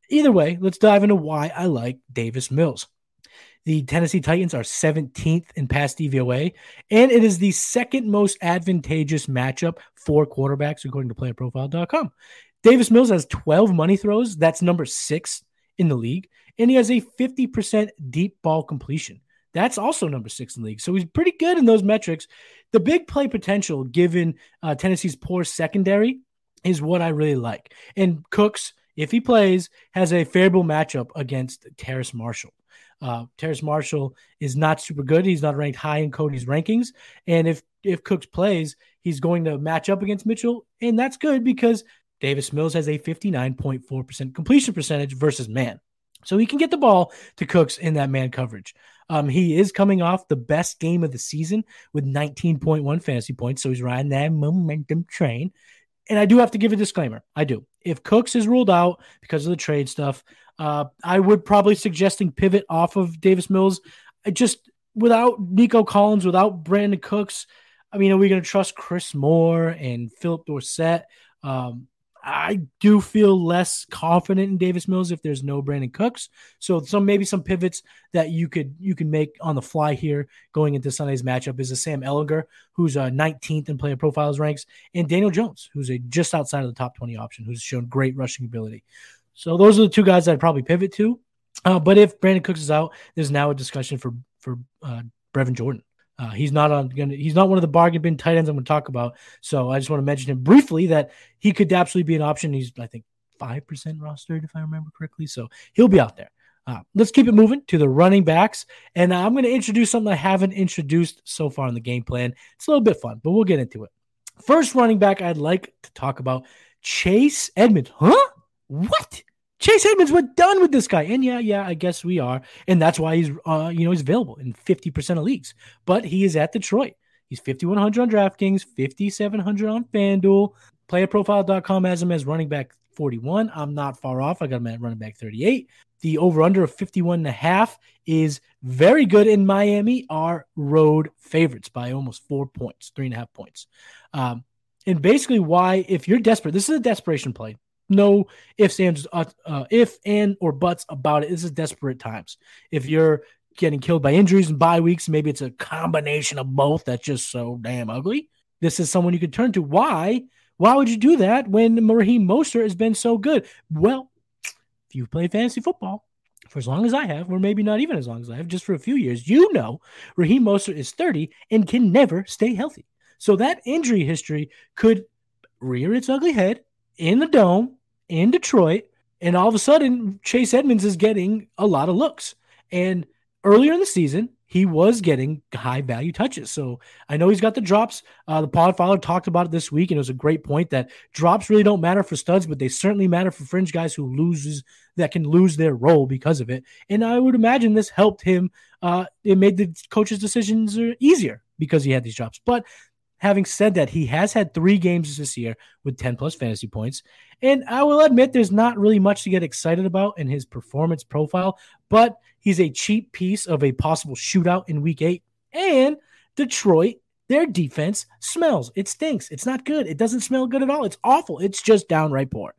either way, let's dive into why I like Davis Mills. The Tennessee Titans are 17th in pass DVOA, and it is the second most advantageous matchup for quarterbacks, according to playerprofile.com. Davis Mills has 12 money throws. That's number six in the league. And he has a 50% deep ball completion. That's also number six in the league. So he's pretty good in those metrics. The big play potential, given uh, Tennessee's poor secondary, is what I really like. And Cooks, if he plays, has a favorable matchup against Terrace Marshall. Uh, Terrace Marshall is not super good. He's not ranked high in Cody's rankings. And if if Cooks plays, he's going to match up against Mitchell, and that's good because Davis Mills has a 59.4% completion percentage versus man. So he can get the ball to Cooks in that man coverage. Um, he is coming off the best game of the season with 19.1 fantasy points. So he's riding that momentum train. And I do have to give a disclaimer. I do. If Cooks is ruled out because of the trade stuff, Uh, I would probably suggesting pivot off of Davis Mills. I just without Nico Collins, without Brandin Cooks. I mean, are we going to trust Chris Moore and Phillip Dorsett? Um, I do feel less confident in Davis Mills if there's no Brandin Cooks. So some maybe some pivots that you could you can make on the fly here going into Sunday's matchup is a Sam Ehlinger, who's a 19th in player profiles ranks, and Daniel Jones, who's a just outside of the top 20 option, who's shown great rushing ability. So those are the two guys I'd probably pivot to. Uh, but if Brandin Cooks is out, there's now a discussion for for uh, Brevin Jordan. Uh, he's not on gonna he's not one of the bargain bin tight ends I'm going to talk about. So I just want to mention him briefly that he could absolutely be an option. He's I think five percent rostered if I remember correctly. So he'll be out there. Uh, let's keep it moving to the running backs, and I'm going to introduce something I haven't introduced so far in the game plan. It's a little bit fun, but we'll get into it. First running back I'd like to talk about Chase Edmonds. Huh? What? Chase Edmonds, we're done with this guy. And yeah, yeah, I guess we are. And that's why he's uh, you know, he's available in 50% of leagues. But he is at Detroit. He's 5100 on DraftKings, 5700 on FanDuel. Playerprofile.com has him as running back 41. I'm not far off. I got him at running back 38. The over under of 51 and a half is very good in Miami, are road favorites by almost four points, three and a half points. Um, and basically, why, if you're desperate, this is a desperation play no ifs, ands, uh, uh, if and or buts about it. This is desperate times. If you're getting killed by injuries and bye weeks, maybe it's a combination of both that's just so damn ugly. This is someone you could turn to. Why? Why would you do that when Raheem Mostert has been so good? Well, if you've played fantasy football for as long as I have, or maybe not even as long as I have, just for a few years, you know Raheem Mostert is 30 and can never stay healthy. So that injury history could rear its ugly head in the dome in Detroit, and all of a sudden Chase Edmonds is getting a lot of looks. And earlier in the season, he was getting high value touches. So I know he's got the drops. Uh, the Podfather talked about it this week, and it was a great point that drops really don't matter for studs, but they certainly matter for fringe guys who loses that can lose their role because of it. And I would imagine this helped him. Uh, it made the coach's decisions easier because he had these drops. But having said that, he has had three games this year with 10 plus fantasy points. And I will admit there's not really much to get excited about in his performance profile, but he's a cheap piece of a possible shootout in week eight. And Detroit, their defense smells. It stinks. It's not good. It doesn't smell good at all. It's awful. It's just downright poor.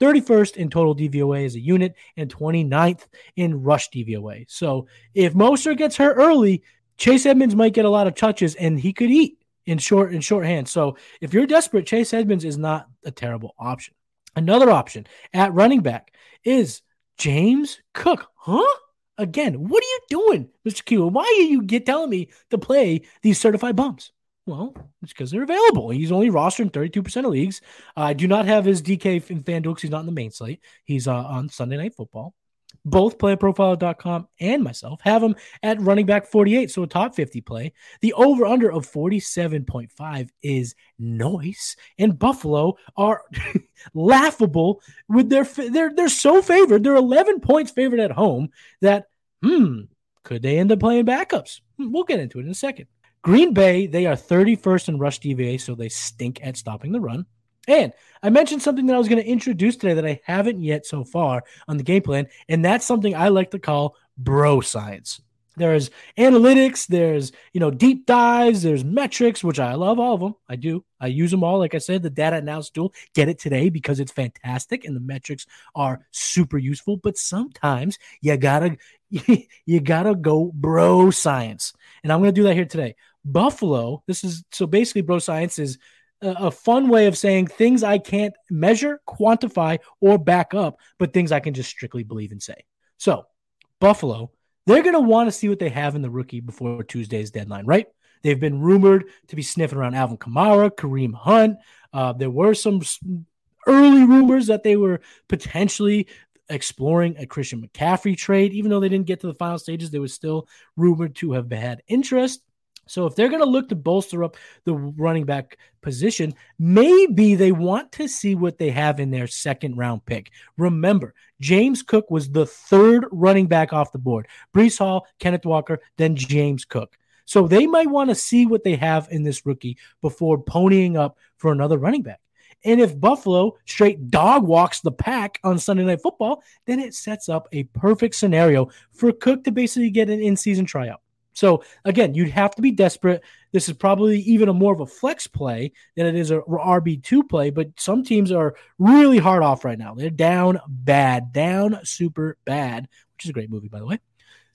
31st in total DVOA as a unit and 29th in rush DVOA. So if Mostert gets hurt early, Chase Edmonds might get a lot of touches and he could eat in short in shorthand. So if you're desperate, Chase Edmonds is not a terrible option. Another option at running back is James Cook. Huh? Again, what are you doing, Mr. Q? Why are you get telling me to play these certified bumps? Well, it's because they're available. He's only rostered in 32% of leagues. I do not have his DK in FanDuel because he's not in the main slate. He's uh, on Sunday Night Football both playerprofile.com and myself have him at running back 48, so a top 50 play. The over under of 47.5 is noise, and Buffalo are laughable with their they're they're so favored. They're 11 points favored at home that hmm, could they end up playing backups? Hmm, we'll get into it in a second. Green Bay, they are 31st in rush DVA, so they stink at stopping the run. And I mentioned something that I was going to introduce today that I haven't yet so far on the game plan, and that's something I like to call bro science. There's analytics, there's you know deep dives, there's metrics, which I love all of them. I do. I use them all. Like I said, the data analysis tool, get it today because it's fantastic and the metrics are super useful. But sometimes you gotta you gotta go bro science, and I'm gonna do that here today. Buffalo. This is so basically bro science is a fun way of saying things I can't measure, quantify, or back up, but things I can just strictly believe and say. So, Buffalo, they're going to want to see what they have in the rookie before Tuesday's deadline, right? They've been rumored to be sniffing around Alvin Kamara, Kareem Hunt. Uh, there were some early rumors that they were potentially exploring a Christian McCaffrey trade. Even though they didn't get to the final stages, they were still rumored to have had interest. So if they're going to look to bolster up the running back position, maybe they want to see what they have in their second round pick. Remember, James Cook was the third running back off the board. Breece Hall, Kenneth Walker, then James Cook. So they might want to see what they have in this rookie before ponying up for another running back. And if Buffalo straight dog walks the pack on Sunday Night Football, then it sets up a perfect scenario for Cook to basically get an in season tryout. So again, you'd have to be desperate. This is probably even a more of a flex play than it is a RB2 play, but some teams are really hard off right now. They're down bad, down super bad, which is a great movie, by the way.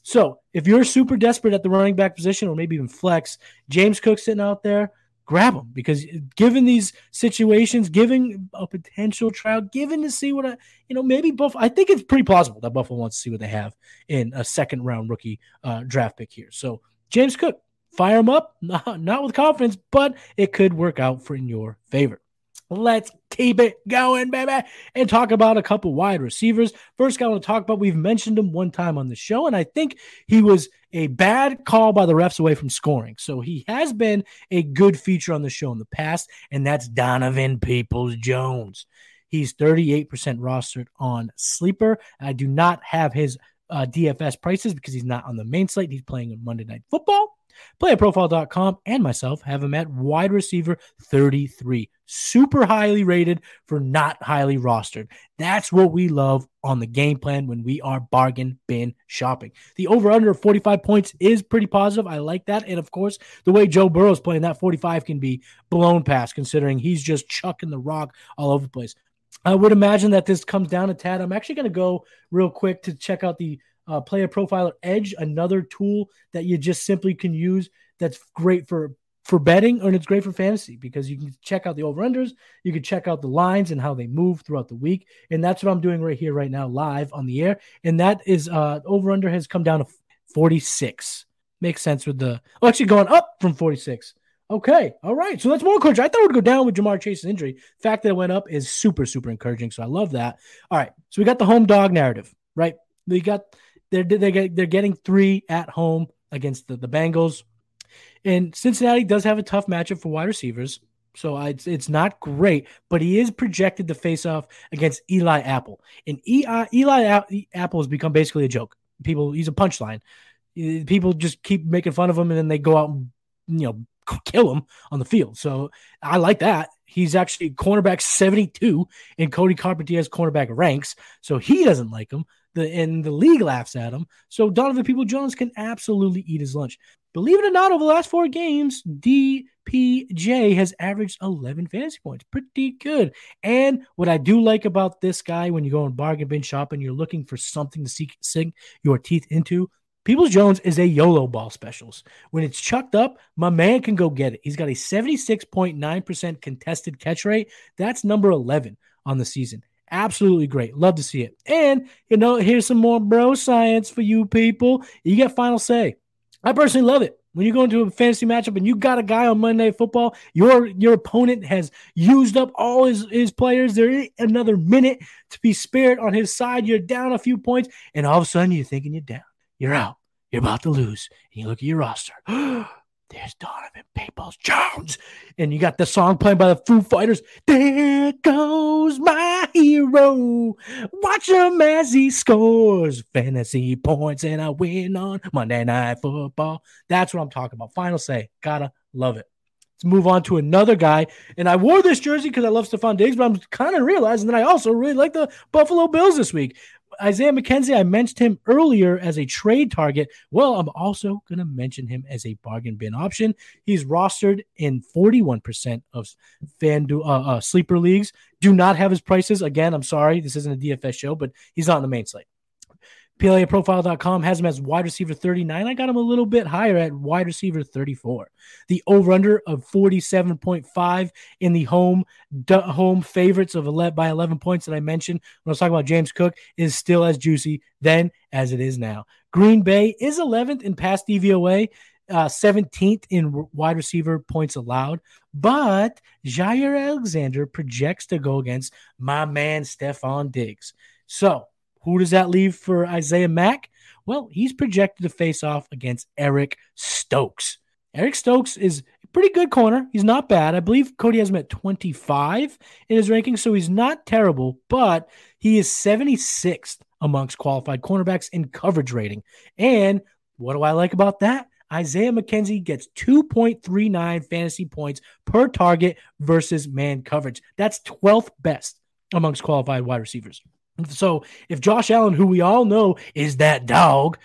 So if you're super desperate at the running back position or maybe even flex, James Cook sitting out there, grab them because given these situations, giving a potential trial, given to see what I, you know, maybe Buffalo, I think it's pretty plausible that Buffalo wants to see what they have in a second round rookie uh, draft pick here. So James Cook, fire him up, not, not with confidence, but it could work out for in your favor. Let's keep it going, baby, and talk about a couple wide receivers. First, I want to talk about we've mentioned him one time on the show, and I think he was a bad call by the refs away from scoring. So he has been a good feature on the show in the past, and that's Donovan Peoples Jones. He's 38% rostered on Sleeper. I do not have his uh, DFS prices because he's not on the main slate. He's playing on Monday Night Football. PlayerProfile.com and myself have him at wide receiver 33. Super highly rated for not highly rostered. That's what we love on the game plan when we are bargain bin shopping. The over under 45 points is pretty positive. I like that. And of course, the way Joe Burrow's playing, that 45 can be blown past considering he's just chucking the rock all over the place. I would imagine that this comes down a tad. I'm actually going to go real quick to check out the uh, Player Profiler Edge, another tool that you just simply can use that's great for for betting and it's great for fantasy because you can check out the over unders, you can check out the lines and how they move throughout the week, and that's what I'm doing right here right now live on the air. And that is uh over under has come down to 46. Makes sense with the oh, actually going up from 46. Okay, all right. So that's more encouraging. I thought it would go down with Ja'Marr Chase's injury. The fact that it went up is super, super encouraging. So I love that. All right. So we got the home dog narrative, right? We got they're they're they're getting three at home against the, the Bengals, and Cincinnati does have a tough matchup for wide receivers. So it's it's not great, but he is projected to face off against Eli Apple, and uh, Eli, Eli Apple has become basically a joke. People, he's a punchline. People just keep making fun of him, and then they go out and you know kill him on the field. So I like that. He's actually cornerback 72 in Cody Carpenter's cornerback ranks. So he doesn't like him the and the league laughs at him. So Donovan People Jones can absolutely eat his lunch. Believe it or not, over the last four games, DPJ has averaged 11 fantasy points. Pretty good. And what I do like about this guy, when you go and bargain bin shopping, you're looking for something to seek, sink your teeth into. Peoples Jones is a YOLO ball specialist. When it's chucked up, my man can go get it. He's got a 76.9% contested catch rate. That's number 11 on the season. Absolutely great. Love to see it. And, you know, here's some more bro science for you people. You get final say. I personally love it. When you go into a fantasy matchup and you got a guy on Monday Football, your your opponent has used up all his, his players. There is another minute to be spared on his side. You're down a few points, and all of a sudden you're thinking you're down. You're out. You're about to lose. And you look at your roster. There's Donovan Peoples Jones. And you got the song playing by the Foo Fighters. There goes my hero. Watch him as he scores fantasy points and I win on Monday Night Football. That's what I'm talking about. Final say. Gotta love it. Let's move on to another guy. And I wore this jersey because I love Stefon Diggs, but I'm kind of realizing that I also really like the Buffalo Bills this week. Isaiah McKenzie, I mentioned him earlier as a trade target. Well, I'm also going to mention him as a bargain bin option. He's rostered in 41% of fan uh, uh, sleeper leagues. Do not have his prices. Again, I'm sorry, this isn't a DFS show, but he's not in the main slate. PlayerProfile.com has him as wide receiver 39. I got him a little bit higher at wide receiver 34. The over under of 47.5 in the home home favorites of 11 by 11 points that I mentioned when I was talking about James Cook is still as juicy then as it is now. Green Bay is 11th in pass DVOA, uh, 17th in wide receiver points allowed, but Jaire Alexander projects to go against my man Stefon Diggs. So who does that leave for Isaiah Mack? Well, he's projected to face off against Eric Stokes. Eric Stokes is a pretty good corner. He's not bad. I believe Cody has him at 25 in his ranking, so he's not terrible, but he is 76th amongst qualified cornerbacks in coverage rating. And what do I like about that? Isaiah McKenzie gets 2.39 fantasy points per target versus man coverage. That's 12th best amongst qualified wide receivers. So if Josh Allen, who we all know is that dog,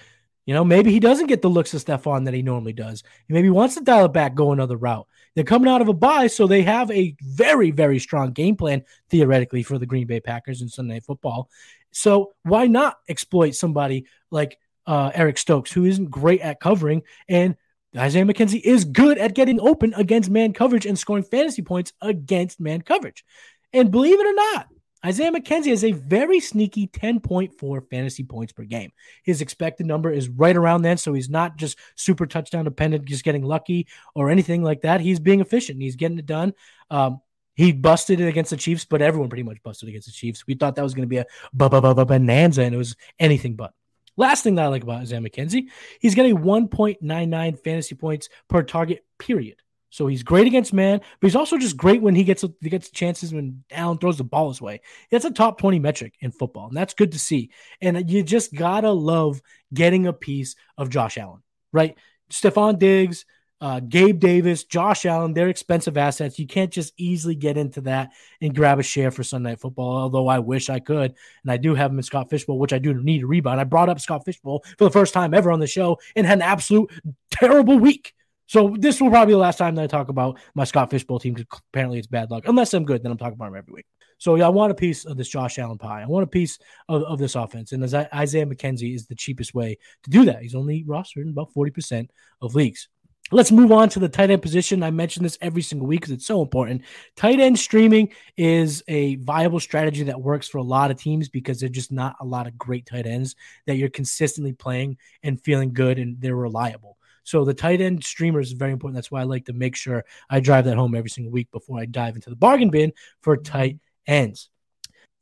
you know, maybe he doesn't get the looks of Stefon that he normally does. He maybe wants to dial it back, go another route. They're coming out of a bye, so they have a very, very strong game plan theoretically for the Green Bay Packers in Sunday football. So why not exploit somebody like uh, Eric Stokes, who isn't great at covering, and Isaiah McKenzie is good at getting open against man coverage and scoring fantasy points against man coverage. And believe it or not, Isaiah McKenzie has a very sneaky 10.4 fantasy points per game. His expected number is right around that, so he's not just super touchdown dependent, just getting lucky or anything like that. He's being efficient. He's getting it done. Um, he busted it against the Chiefs, but everyone pretty much busted against the Chiefs. We thought that was going to be a bonanza, and it was anything but. Last thing that I like about Isaiah McKenzie, he's getting 1.99 fantasy points per target, period. So he's great against man, but he's also just great when he gets he gets chances when Allen throws the ball his way. That's a top 20 metric in football, and that's good to see. And you just gotta love getting a piece of Josh Allen, right? Stefon Diggs, uh, Gabe Davis, Josh Allen, they're expensive assets. You can't just easily get into that and grab a share for Sunday football, although I wish I could. And I do have him in Scott Fish Bowl, which I do need to rebound. I brought up Scott Fish Bowl for the first time ever on the show and had an absolute terrible week. So this will probably be the last time that I talk about my Scott Fish Bowl team because apparently it's bad luck. Unless I'm good, then I'm talking about him every week. So yeah, I want a piece of this Josh Allen pie. I want a piece of, of this offense. And as Isaiah McKenzie is the cheapest way to do that. He's only rostered in about 40% of leagues. Let's move on to the tight end position. I mention this every single week because it's so important. Tight end streaming is a viable strategy that works for a lot of teams because there's just not a lot of great tight ends that you're consistently playing and feeling good and they're reliable. So the tight end streamer is very important. That's why I like to make sure I drive that home every single week before I dive into the bargain bin for tight ends.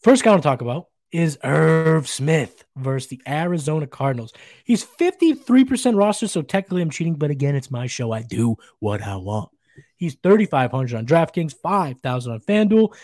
First guy I want to talk about is Irv Smith versus the Arizona Cardinals. He's 53% roster, so technically I'm cheating, but again, it's my show. I do what I want. He's 3,500 on DraftKings, 5,000 on FanDuel.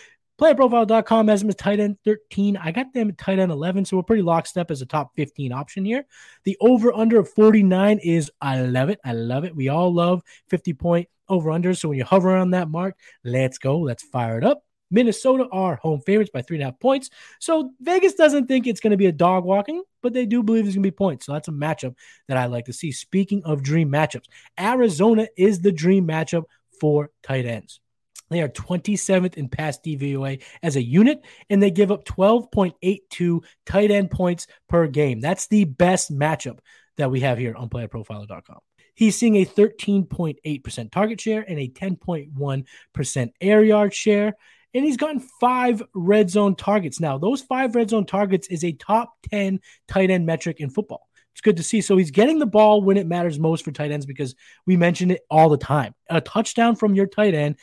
PlayerProfile.com has him as tight end 13. I got them at tight end 11, so we're pretty lockstep as a top 15 option here. The over under of 49 is, I love it. I love it. We all love 50 point over under. So when you hover around that mark, let's go. Let's fire it up. Minnesota are home favorites by three and a half points. So Vegas doesn't think it's going to be a dog walking, but they do believe there's going to be points. So that's a matchup that I like to see. Speaking of dream matchups, Arizona is the dream matchup for tight ends. They are 27th in pass DVOA as a unit, and they give up 12.82 tight end points per game. That's the best matchup that we have here on playerprofiler.com. He's seeing a 13.8% target share and a 10.1% air yard share. And he's gotten five red zone targets. Now, those five red zone targets is a top 10 tight end metric in football. It's good to see. So he's getting the ball when it matters most for tight ends because we mention it all the time. A touchdown from your tight end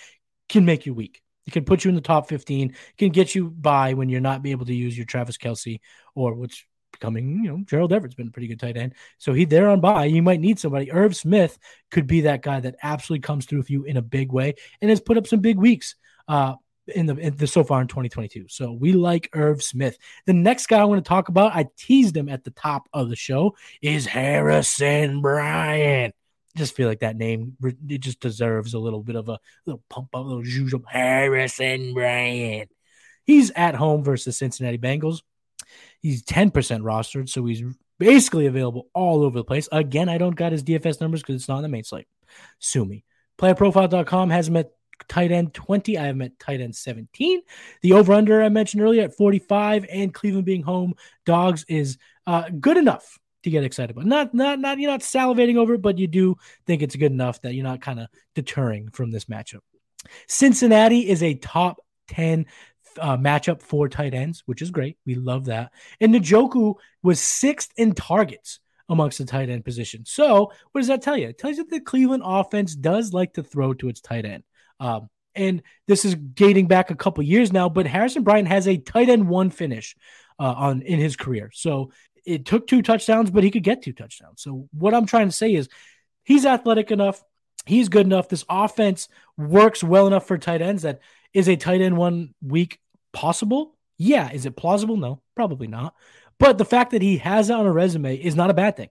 can make you weak. It can put you in the top 15, can get you by when you're not be able to use your Travis Kelce or what's becoming, you know, Gerald Everett's been a pretty good tight end. So he there on by. You might need somebody. Irv Smith could be that guy that absolutely comes through with you in a big way and has put up some big weeks. Uh, in the, in the so far in 2022. So we like Irv Smith. The next guy I want to talk about, I teased him at the top of the show, is Harrison Bryant just feel like that name it just deserves a little bit of a little pump up, a little juice. Harrison Bryant. He's at home versus Cincinnati Bengals. He's 10% rostered, so he's basically available all over the place. Again, I don't got his DFS numbers because it's not on the main slate. Sue me. Playerprofile.com has him at tight end 20. I have him at tight end 17. The over under I mentioned earlier at 45, and Cleveland being home dogs is uh, good enough to get excited about. Not not not you're not salivating over it, but you do think it's good enough that you're not kind of deterring from this matchup. Cincinnati is a top 10 uh, matchup for tight ends, which is great. We love that. And Njoku was sixth in targets amongst the tight end position. So, what does that tell you? It tells you that the Cleveland offense does like to throw to its tight end. Um, and this is dating back a couple years now, but Harrison Bryant has a tight end one finish uh, on in his career. So it took two touchdowns, but he could get two touchdowns. So what I'm trying to say is he's athletic enough. He's good enough. This offense works well enough for tight ends that is a tight end one week possible? Yeah. Is it plausible? No, probably not. But the fact that he has it on a resume is not a bad thing.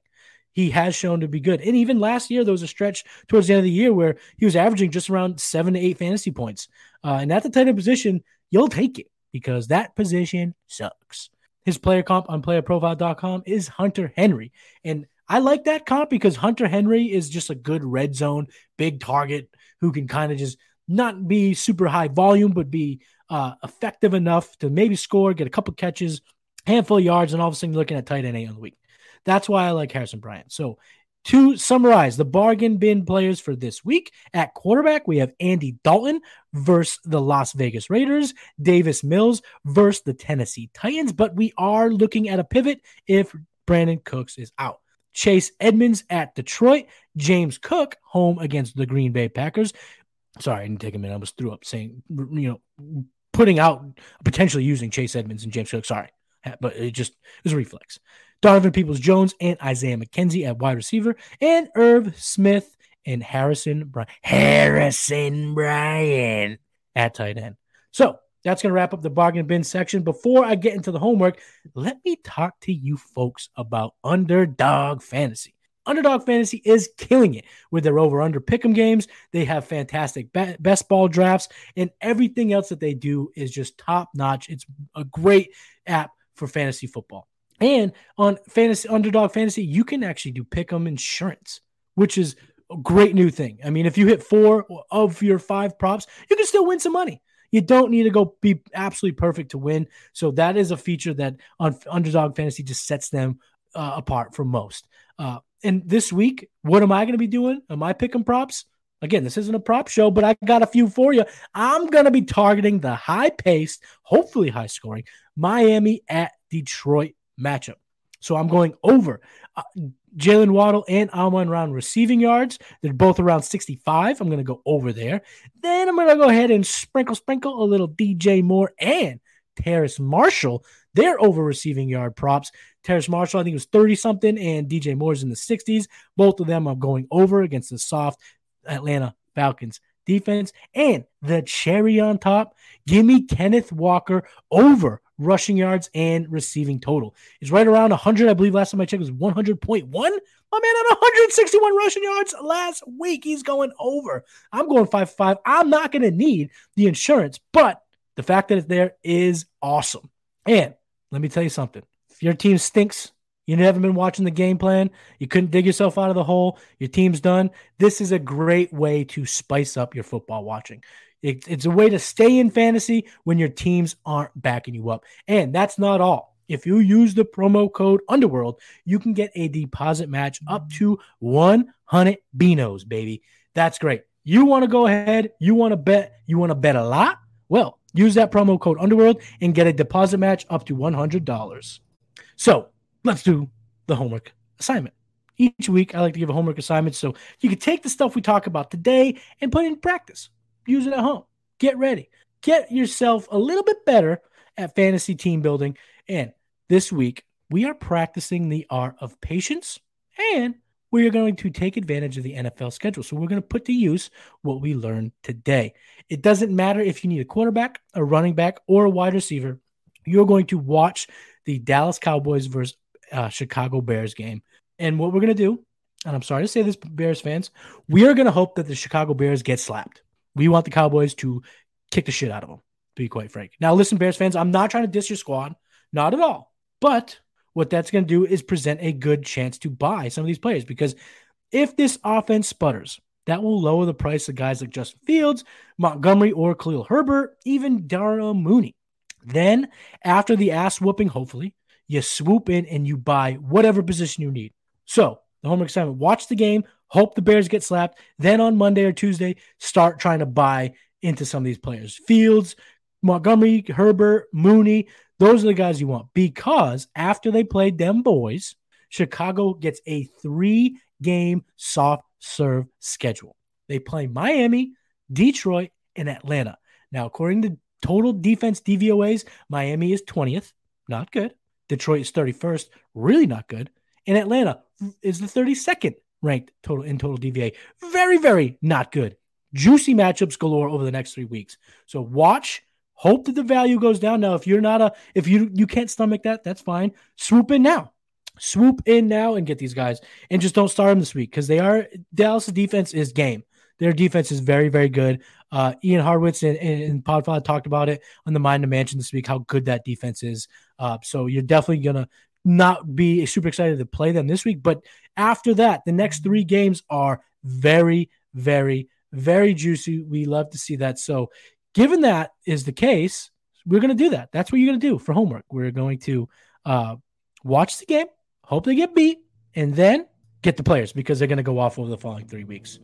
he has shown to be good. And even last year, there was a stretch towards the end of the year where he was averaging just around seven to eight fantasy points. Uh, and at the tight end position, you'll take it because that position sucks. His player comp on playerprofile.com is Hunter Henry. And I like that comp because Hunter Henry is just a good red zone, big target who can kind of just not be super high volume, but be uh, effective enough to maybe score, get a couple catches, handful of yards, and all of a sudden you're looking at tight end eight on the week. That's why I like Harrison Bryant. So to summarize the bargain bin players for this week at quarterback, we have Andy Dalton versus the Las Vegas Raiders, Davis Mills versus the Tennessee Titans, but we are looking at a pivot if Brandin Cooks is out. Chase Edmonds at Detroit, James Cook home against the Green Bay Packers. Sorry, I didn't take a minute. I was threw up saying, you know, putting out potentially using Chase Edmonds and James Cook. Sorry, but it just was a reflex. Donovan Peoples Jones and Isaiah McKenzie at wide receiver, and Irv Smith and Harrison Bryant. Harrison Bryant at tight end. So that's going to wrap up the bargain bin section. Before I get into the homework, let me talk to you folks about Underdog Fantasy. Underdog Fantasy is killing it with their over under pick'em games. They have fantastic best ball drafts, and everything else that they do is just top notch. It's a great app for fantasy football. And on fantasy underdog fantasy, you can actually do pick 'em insurance, which is a great new thing. I mean, if you hit four of your five props, you can still win some money. You don't need to go be absolutely perfect to win. So that is a feature that on underdog fantasy just sets them uh, apart from most. Uh, and this week, what am I going to be doing? Am I picking props? Again, this isn't a prop show, but I got a few for you. I'm going to be targeting the high paced, hopefully high scoring Miami at Detroit matchup. So I'm going over uh, Jaylen Waddle and Amon Round receiving yards. They're both around 65. I'm going to go over there. Then I'm going to go ahead and sprinkle, sprinkle a little DJ Moore and Terrace Marshall. They're over receiving yard props. Terrace Marshall, I think, it was 30 something, and DJ Moore's in the 60s. Both of them are going over against the soft Atlanta Falcons defense. And the cherry on top, give me Kenneth Walker over rushing yards and receiving total. He's right around 100. I believe last time I checked was 100.1. My man had 161 rushing yards last week. He's going over. I'm going 5 5. I'm not going to need the insurance, but the fact that it's there is awesome. And let me tell you something. If your team stinks, you haven't been watching the game plan, you couldn't dig yourself out of the hole, your team's done. This is a great way to spice up your football watching. It, it's a way to stay in fantasy when your teams aren't backing you up. And that's not all. If you use the promo code Underworld, you can get a deposit match up to 100 Beanos, baby. That's great. You want to go ahead, you want to bet, you want to bet a lot? Well, use that promo code Underworld and get a deposit match up to $100. So let's do the homework assignment. Each week, I like to give a homework assignment so you can take the stuff we talk about today and put it in practice use it at home. Get ready. Get yourself a little bit better at fantasy team building. And this week, we are practicing the art of patience and we are going to take advantage of the NFL schedule. So we're going to put to use what we learned today. It doesn't matter if you need a quarterback, a running back, or a wide receiver. You're going to watch the Dallas Cowboys versus uh, Chicago Bears game. And what we're going to do, and I'm sorry to say this, Bears fans, we are going to hope that the Chicago Bears get slapped. We want the Cowboys to kick the shit out of them, to be quite frank. Now, listen, Bears fans, I'm not trying to diss your squad, not at all. But what that's going to do is present a good chance to buy some of these players because if this offense sputters, that will lower the price of guys like Justin Fields, Montgomery, or Khalil Herbert, even Darnell Mooney. Then, after the ass whooping, hopefully, you swoop in and you buy whatever position you need. So, the homework assignment watch the game, hope the Bears get slapped. Then on Monday or Tuesday, start trying to buy into some of these players. Fields, Montgomery, Herbert, Mooney, those are the guys you want because after they played them boys, Chicago gets a three game soft serve schedule. They play Miami, Detroit, and Atlanta. Now, according to total defense DVOAs, Miami is 20th, not good. Detroit is 31st, really not good. And Atlanta is the 32nd, ranked total in total DVA. Very, very not good. Juicy matchups galore over the next three weeks. So watch. Hope that the value goes down. Now, if you're not a, if you you can't stomach that, that's fine. Swoop in now. swoop in now and get these guys and just don't start them this week because they are Dallas' defense is game. Their defense is very, very good. Uh, Ian Hartitz and, and, and Podfather talked about it on the Mind of Mansion this week, how good that defense is. Uh, so you're definitely to not be super excited to play them this week. But after that, the next three games are very, very, very juicy. We love to see that. So, given that is the case, we're going to do that. That's what you're going to do for homework. We're going to uh, watch the game, hope they get beat, and then get the players because they're going to go off over the following three weeks.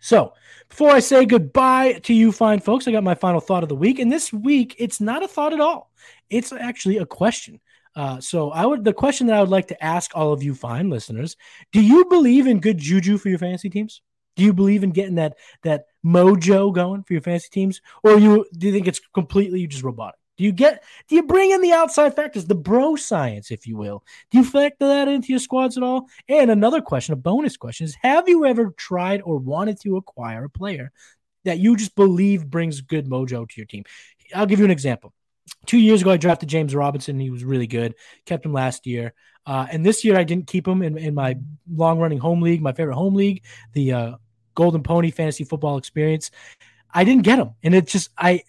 So, before I say goodbye to you, fine folks, I got my final thought of the week. And this week, it's not a thought at all. It's actually a question. Uh, so I would the question that I would like to ask all of you fine listeners: Do you believe in good juju for your fantasy teams? Do you believe in getting that that mojo going for your fantasy teams, or you do you think it's completely just robotic? Do you get do you bring in the outside factors, the bro science, if you will? Do you factor that into your squads at all? And another question, a bonus question is: Have you ever tried or wanted to acquire a player that you just believe brings good mojo to your team? I'll give you an example two years ago, I drafted James Robinson. He was really good. Kept him last year. Uh, and this year, I didn't keep him in, in my long running home league, my favorite home league, the uh, Golden Pony Fantasy Football Experience. I didn't get him. And it just, I,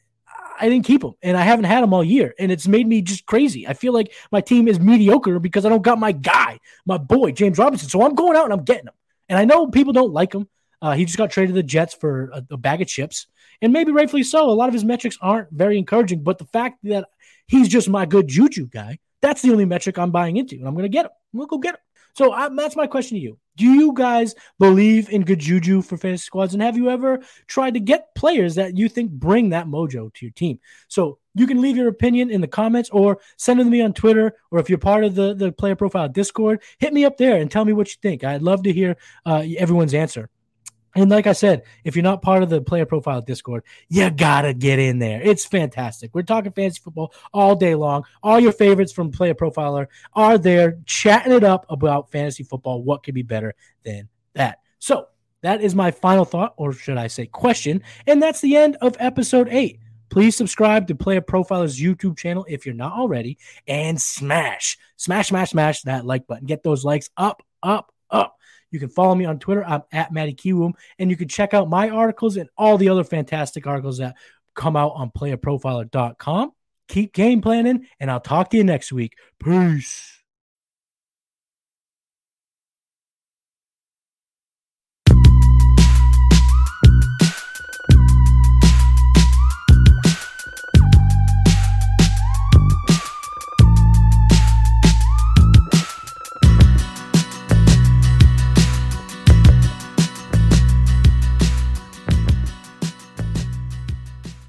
I didn't keep him, and I haven't had him all year, and it's made me just crazy. I feel like my team is mediocre because I don't got my guy, my boy James Robinson. So I'm going out and I'm getting him, and I know people don't like him. Uh, he just got traded to the Jets for a, a, bag of chips, and maybe rightfully so. A lot of his metrics aren't very encouraging, but the fact that he's just my good juju guy, that's the only metric I'm buying into, and I'm going to get him. I'm going to go get him. So I, that's my question to you. Do you guys believe in good juju for fantasy squads? And have you ever tried to get players that you think bring that mojo to your team? So you can leave your opinion in the comments or send it to me on Twitter. Or if you're part of the, the player profile Discord, hit me up there and tell me what you think. I'd love to hear uh, everyone's answer. And like I said, if you're not part of the player profile Discord, you gotta get in there. It's fantastic. We're talking fantasy football all day long. All your favorites from Player Profiler are there chatting it up about fantasy football. What could be better than that? So that is my final thought, or should I say question. And that's the end of episode eight. Please subscribe to Player Profiler's YouTube channel if you're not already, and smash, smash, smash, smash that like button. Get those likes up, up. You can follow me on Twitter. I'm at Matty Kiwoom, and you can check out my articles and all the other fantastic articles that come out on playerprofiler.com. Keep game planning, and I'll talk to you next week. Peace.